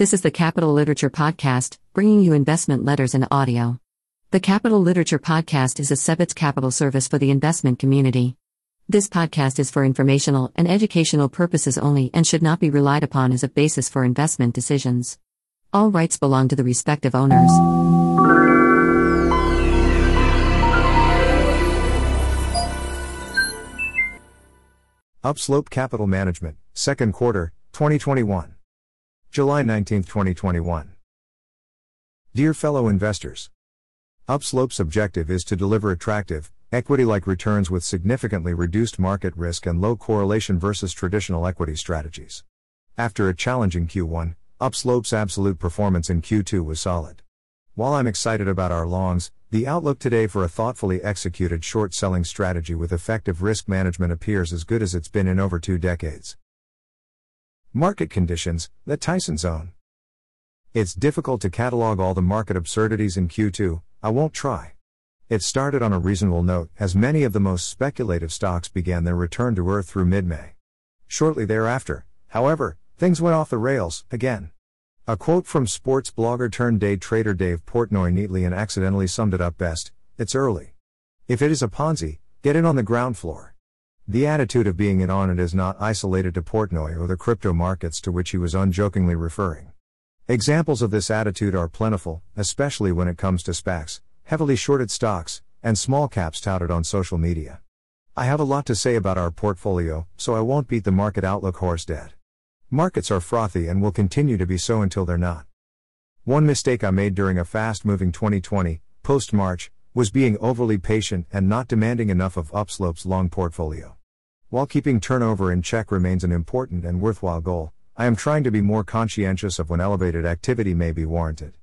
This is the Capital Literature Podcast, bringing you investment letters in audio. The Capital Literature Podcast is a Sebitz Capital service for the investment community. This podcast is for informational and educational purposes only and should not be relied upon as a basis for investment decisions. All rights belong to the respective owners. Upslope Capital Management, Second Quarter, 2021. July 19, 2021. Dear fellow investors, Upslope's objective is to deliver attractive, equity like returns with significantly reduced market risk and low correlation versus traditional equity strategies. After a challenging Q1, Upslope's absolute performance in Q2 was solid. While I'm excited about our longs, the outlook today for a thoughtfully executed short selling strategy with effective risk management appears as good as it's been in over two decades. Market conditions, the Tyson zone. It's difficult to catalog all the market absurdities in Q2, I won't try. It started on a reasonable note, as many of the most speculative stocks began their return to earth through mid May. Shortly thereafter, however, things went off the rails, again. A quote from sports blogger turned day trader Dave Portnoy neatly and accidentally summed it up best it's early. If it is a Ponzi, get in on the ground floor. The attitude of being in on it is not isolated to Portnoy or the crypto markets to which he was unjokingly referring. Examples of this attitude are plentiful, especially when it comes to SPACs, heavily shorted stocks, and small caps touted on social media. I have a lot to say about our portfolio, so I won't beat the market outlook horse dead. Markets are frothy and will continue to be so until they're not. One mistake I made during a fast moving 2020, post March, was being overly patient and not demanding enough of Upslope's long portfolio. While keeping turnover in check remains an important and worthwhile goal, I am trying to be more conscientious of when elevated activity may be warranted.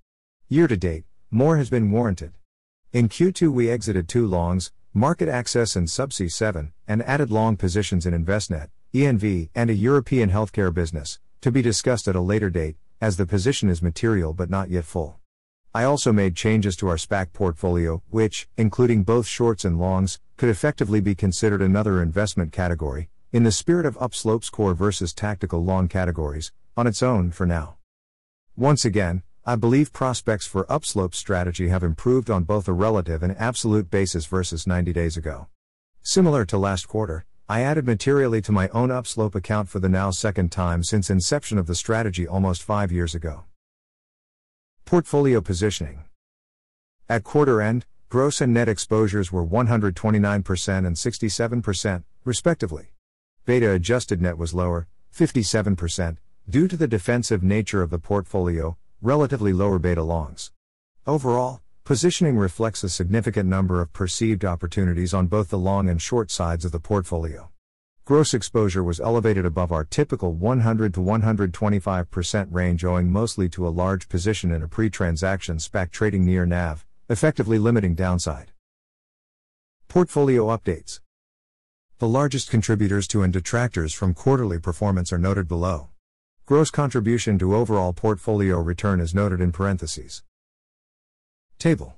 Year to date, more has been warranted. In Q2, we exited two longs, MarketAxess and Subsea 7, and added long positions in Envestnet, ENV, and a European healthcare business, to be discussed at a later date, as the position is material but not yet full. I also made changes to our SPAC portfolio, which, including both shorts and longs, could effectively be considered another investment category, in the spirit of upslopes core versus tactical long categories, on its own for now. Once again, I believe prospects for upslope strategy have improved on both a relative and absolute basis versus 90 days ago. Similar to last quarter, I added materially to my own upslope account for the now second time since inception of the strategy almost five years ago. Portfolio positioning. At quarter end, gross and net exposures were 129% and 67%, respectively. Beta adjusted net was lower, 57%, due to the defensive nature of the portfolio, relatively lower beta longs. Overall, positioning reflects a significant number of perceived opportunities on both the long and short sides of the portfolio. Gross exposure was elevated above our typical 100 to 125% range owing mostly to a large position in a pre-transaction SPAC trading near NAV, effectively limiting downside. Portfolio updates. The largest contributors to and detractors from quarterly performance are noted below. Gross contribution to overall portfolio return is noted in parentheses. Table.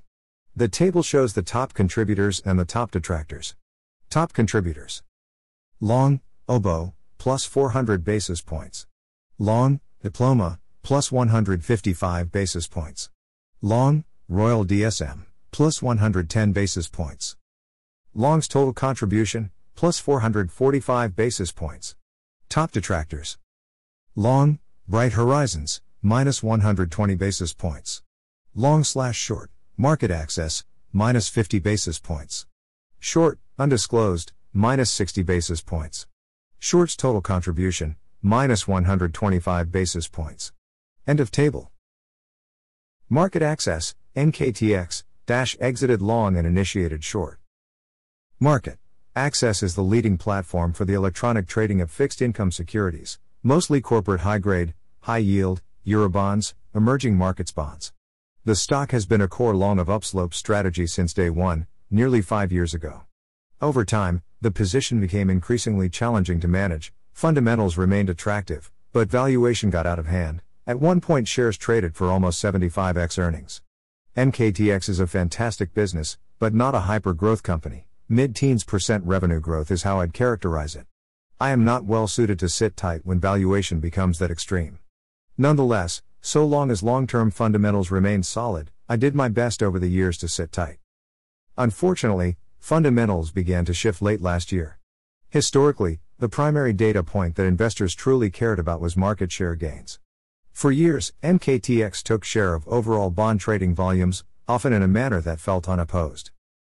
The table shows the top contributors and the top detractors. Top contributors. Long, Oboe, plus 400 basis points. Long, Diploma, plus 155 basis points. Long, Royal DSM, plus 110 basis points. Long's total contribution, plus 445 basis points. Top detractors. Long, Bright Horizons, minus 120 basis points. Long slash short, MarketAxess, minus 50 basis points. Short, undisclosed, minus 60 basis points. Short's total contribution, minus 125 basis points. End of table. Market access, MKTX, dash exited long and initiated short. Market access is the leading platform for the electronic trading of fixed income securities, mostly corporate high grade, high yield, Eurobonds, emerging markets bonds. The stock has been a core long of upslope strategy since day one, nearly five years ago. Over time, the position became increasingly challenging to manage, fundamentals remained attractive, but valuation got out of hand. At one point, shares traded for almost 75x earnings. MKTX is a fantastic business, but not a hyper growth company. Mid teens percent revenue growth is how I'd characterize it. I am not well suited to sit tight when valuation becomes that extreme. Nonetheless, so long as long term fundamentals remained solid, I did my best over the years to sit tight. Unfortunately, fundamentals began to shift late last year. Historically, the primary data point that investors truly cared about was market share gains. For years, MKTX took share of overall bond trading volumes, often in a manner that felt unopposed.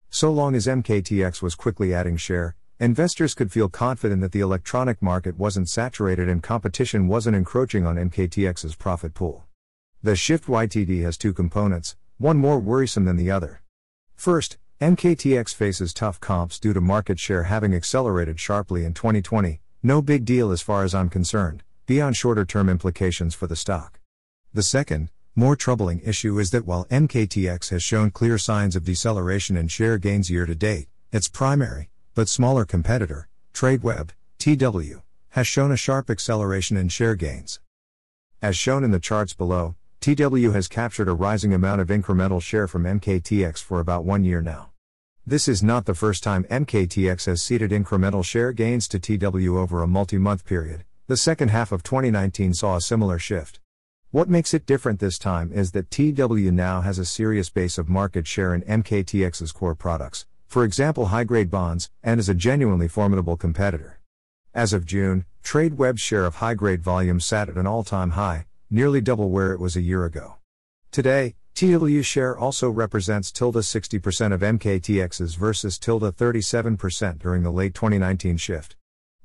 So long as MKTX was quickly adding share, investors could feel confident that the electronic market wasn't saturated and competition wasn't encroaching on MKTX's profit pool. The shift YTD has two components, one more worrisome than the other. First, MKTX faces tough comps due to market share having accelerated sharply in 2020, no big deal as far as I'm concerned, beyond shorter term implications for the stock. The second, more troubling issue is that while MKTX has shown clear signs of deceleration in share gains year to date, its primary, but smaller competitor, TradeWeb, TW, has shown a sharp acceleration in share gains. As shown in the charts below, TW has captured a rising amount of incremental share from MKTX for about one year now. This is not the first time MKTX has ceded incremental share gains to TW over a multi month period, the second half of 2019 saw a similar shift. What makes it different this time is that TW now has a serious base of market share in MKTX's core products, for example high grade bonds, and is a genuinely formidable competitor. As of June, TradeWeb's share of high grade volume sat at an all time high, nearly double where it was a year ago. Today, TW's share also represents tilde 60% of MKTX's versus tilde 37% during the late 2019 shift.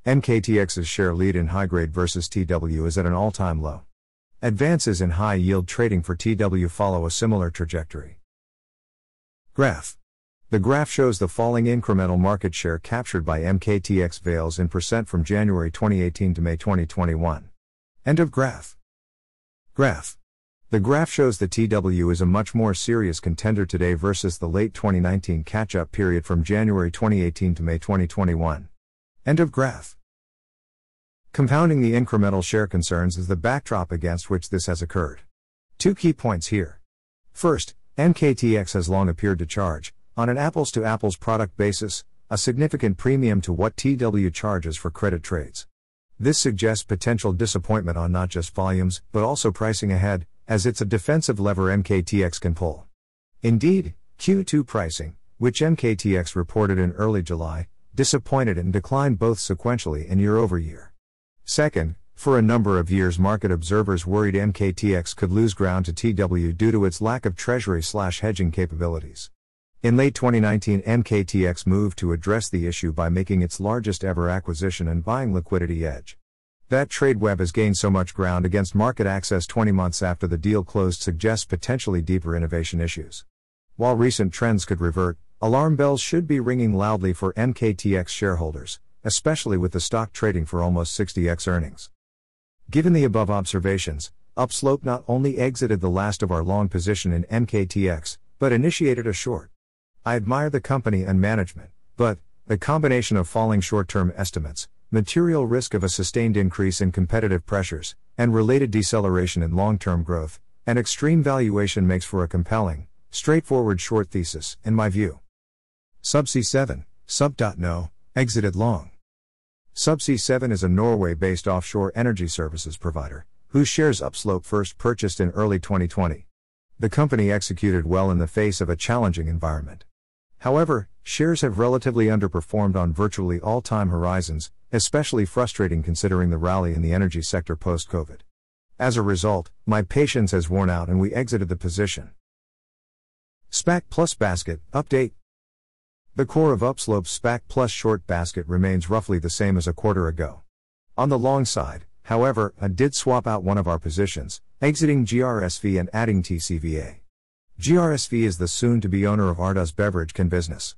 MKTX's share lead in high grade versus TW is at an all time low. Advances in high yield trading for TW follow a similar trajectory. Graph. The graph shows the falling incremental market share captured by MKTX Vales in percent from January 2018 to May 2021. End of graph. Graph. The graph shows that TW is a much more serious contender today versus the late 2019 catch up period from January 2018 to May 2021. End of graph. Compounding the incremental share concerns is the backdrop against which this has occurred. Two key points here. First, MKTX has long appeared to charge, on an apples to apples product basis, a significant premium to what TW charges for credit trades. This suggests potential disappointment on not just volumes, but also pricing ahead, as it's a defensive lever MKTX can pull. Indeed, Q2 pricing, which MKTX reported in early July, disappointed and declined both sequentially and year over year. Second, for a number of years, market observers worried MKTX could lose ground to TW due to its lack of treasury slash hedging capabilities. In late 2019, MKTX moved to address the issue by making its largest ever acquisition and buying Liquidity Edge. That TradeWeb has gained so much ground against MarketAxess 20 months after the deal closed suggests potentially deeper innovation issues. While recent trends could revert, alarm bells should be ringing loudly for MKTX shareholders, especially with the stock trading for almost 60x earnings. Given the above observations, Upslope not only exited the last of our long position in MKTX, but initiated a short. I admire the company and management, but, the combination of falling short term estimates, material risk of a sustained increase in competitive pressures, and related deceleration in long term growth, and extreme valuation makes for a compelling, straightforward short thesis, in my view. Subsea 7, Sub.no, exited long. Subsea 7 is a Norway based offshore energy services provider, whose shares Upslope first purchased in early 2020. The company executed well in the face of a challenging environment. However, shares have relatively underperformed on virtually all time horizons, especially frustrating considering the rally in the energy sector post COVID. As a result, my patience has worn out and we exited the position. SPAC Plus Basket Update the core of Upslope's SPAC plus short basket remains roughly the same as a quarter ago. On the long side, however, I did swap out one of our positions, exiting GRSV and adding TCVA. GRSV is the soon to be owner of Ardagh's Beverage Can business.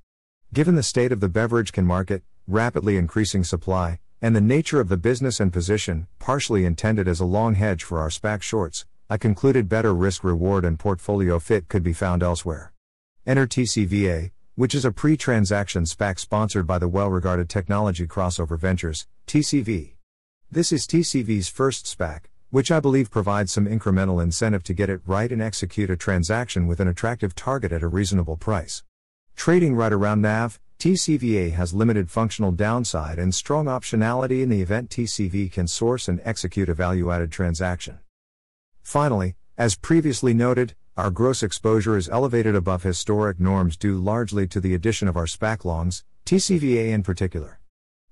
Given the state of the beverage can market, rapidly increasing supply, and the nature of the business and position, partially intended as a long hedge for our SPAC shorts, I concluded better risk reward and portfolio fit could be found elsewhere. Enter TCVA, which is a pre transaction SPAC sponsored by the well regarded Technology Crossover Ventures, TCV. This is TCV's first SPAC, which I believe provides some incremental incentive to get it right and execute a transaction with an attractive target at a reasonable price. Trading right around NAV, TCVA has limited functional downside and strong optionality in the event TCV can source and execute a value added transaction. Finally, as previously noted, our gross exposure is elevated above historic norms due largely to the addition of our SPAC longs, TCVA in particular.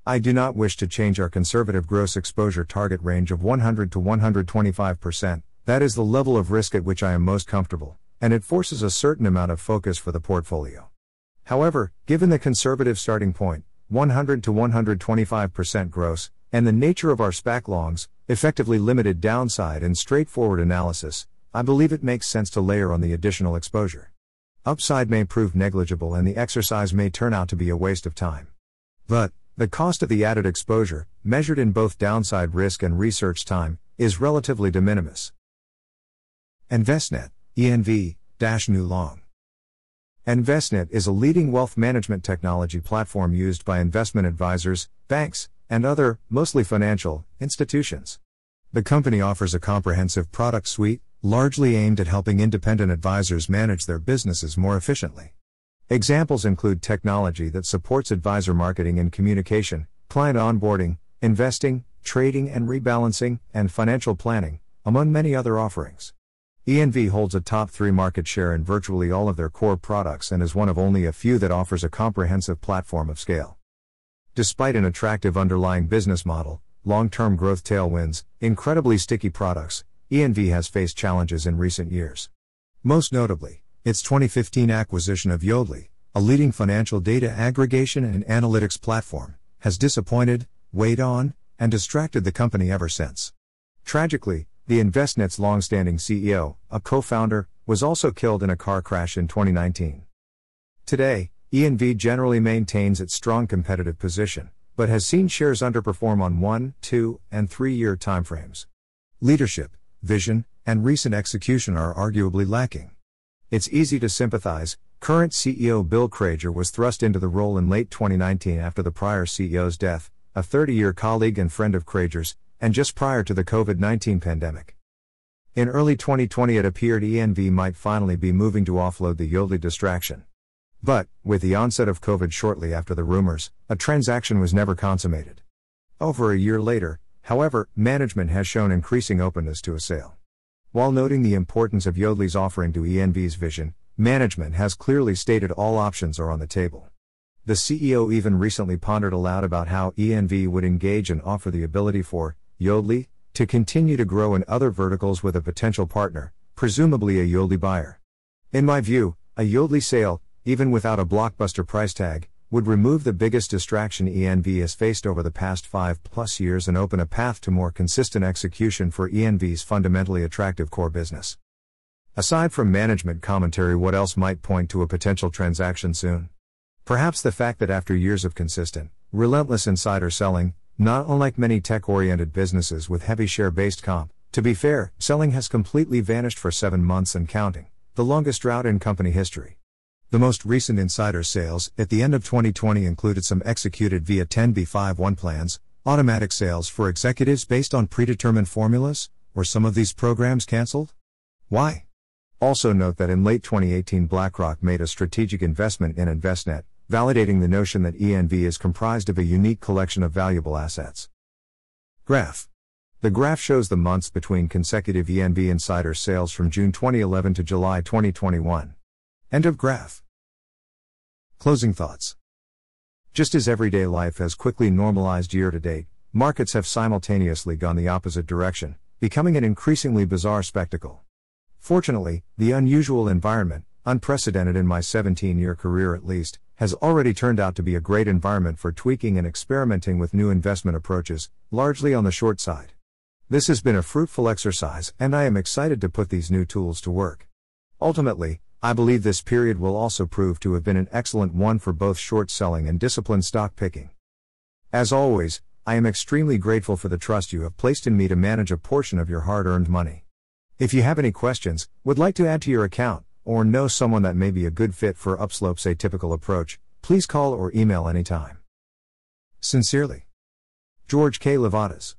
I do not wish to change our conservative gross exposure target range of 100 to 125%, that is the level of risk at which I am most comfortable, and it forces a certain amount of focus for the portfolio. However, given the conservative starting point, 100 to 125% gross, and the nature of our SPAC longs, effectively limited downside and straightforward analysis, I believe it makes sense to layer on the additional exposure. Upside may prove negligible and the exercise may turn out to be a waste of time. But, the cost of the added exposure, measured in both downside risk and research time, is relatively de minimis. Envestnet, ENV, new long. Envestnet is a leading wealth management technology platform used by investment advisors, banks, and other, mostly financial, institutions. The company offers a comprehensive product suite, largely aimed at helping independent advisors manage their businesses more efficiently. Examples include technology that supports advisor marketing and communication, client onboarding, investing, trading and rebalancing, and financial planning, among many other offerings. ENV holds a top 3 market share in virtually all of their core products and is one of only a few that offers a comprehensive platform of scale. Despite an attractive underlying business model, long term growth tailwinds, incredibly sticky products, ENV has faced challenges in recent years. Most notably, its 2015 acquisition of Yodlee, a leading financial data aggregation and analytics platform, has disappointed, weighed on, and distracted the company ever since. Tragically, the Envestnet's long-standing CEO, a co-founder, was also killed in a car crash in 2019. Today, ENV generally maintains its strong competitive position, but has seen shares underperform on 1, 2, and 3 year timeframes. Leadership, vision, and recent execution are arguably lacking. It's easy to sympathize. Current CEO Bill Crager was thrust into the role in late 2019 after the prior CEO's death, a 30 year colleague and friend of Crager's, and just prior to the COVID 19 pandemic. In early 2020, it appeared ENV might finally be moving to offload the Yodlee distraction. But, with the onset of COVID shortly after the rumors, a transaction was never consummated. Over a year later, however, management has shown increasing openness to a sale. While noting the importance of Yodlee's offering to ENV's vision, management has clearly stated all options are on the table. The CEO even recently pondered aloud about how ENV would engage and offer the ability for Yodlee, to continue to grow in other verticals with a potential partner, presumably a Yodlee buyer. In my view, a Yodlee sale, even without a blockbuster price tag, would remove the biggest distraction ENV has faced over the past five plus years and open a path to more consistent execution for ENV's fundamentally attractive core business. Aside from management commentary, what else might point to a potential transaction soon? Perhaps the fact that after years of consistent, relentless insider selling, not unlike many tech oriented businesses with heavy share based comp, to be fair, selling has completely vanished for seven months and counting, the longest drought in company history. The most recent insider sales at the end of 2020 included some executed via 10b5-1 plans, automatic sales for executives based on predetermined formulas, were some of these programs cancelled? Why? Also note that in late 2018 BlackRock made a strategic investment in Envestnet, validating the notion that ENV is comprised of a unique collection of valuable assets. Graph. The graph shows the months between consecutive ENV insider sales from June 2011 to July 2021. End of graph. Closing thoughts. Just as everyday life has quickly normalized year to date, markets have simultaneously gone the opposite direction, becoming an increasingly bizarre spectacle. Fortunately, the unusual environment, unprecedented in my 17 year career at least, has already turned out to be a great environment for tweaking and experimenting with new investment approaches, largely on the short side. This has been a fruitful exercise, and I am excited to put these new tools to work. Ultimately, I believe this period will also prove to have been an excellent one for both short selling and disciplined stock picking. As always, I am extremely grateful for the trust you have placed in me to manage a portion of your hard earned money. If you have any questions, would like to add to your account, or know someone that may be a good fit for Upslope's atypical approach, please call or email anytime. Sincerely. George K. Levatas.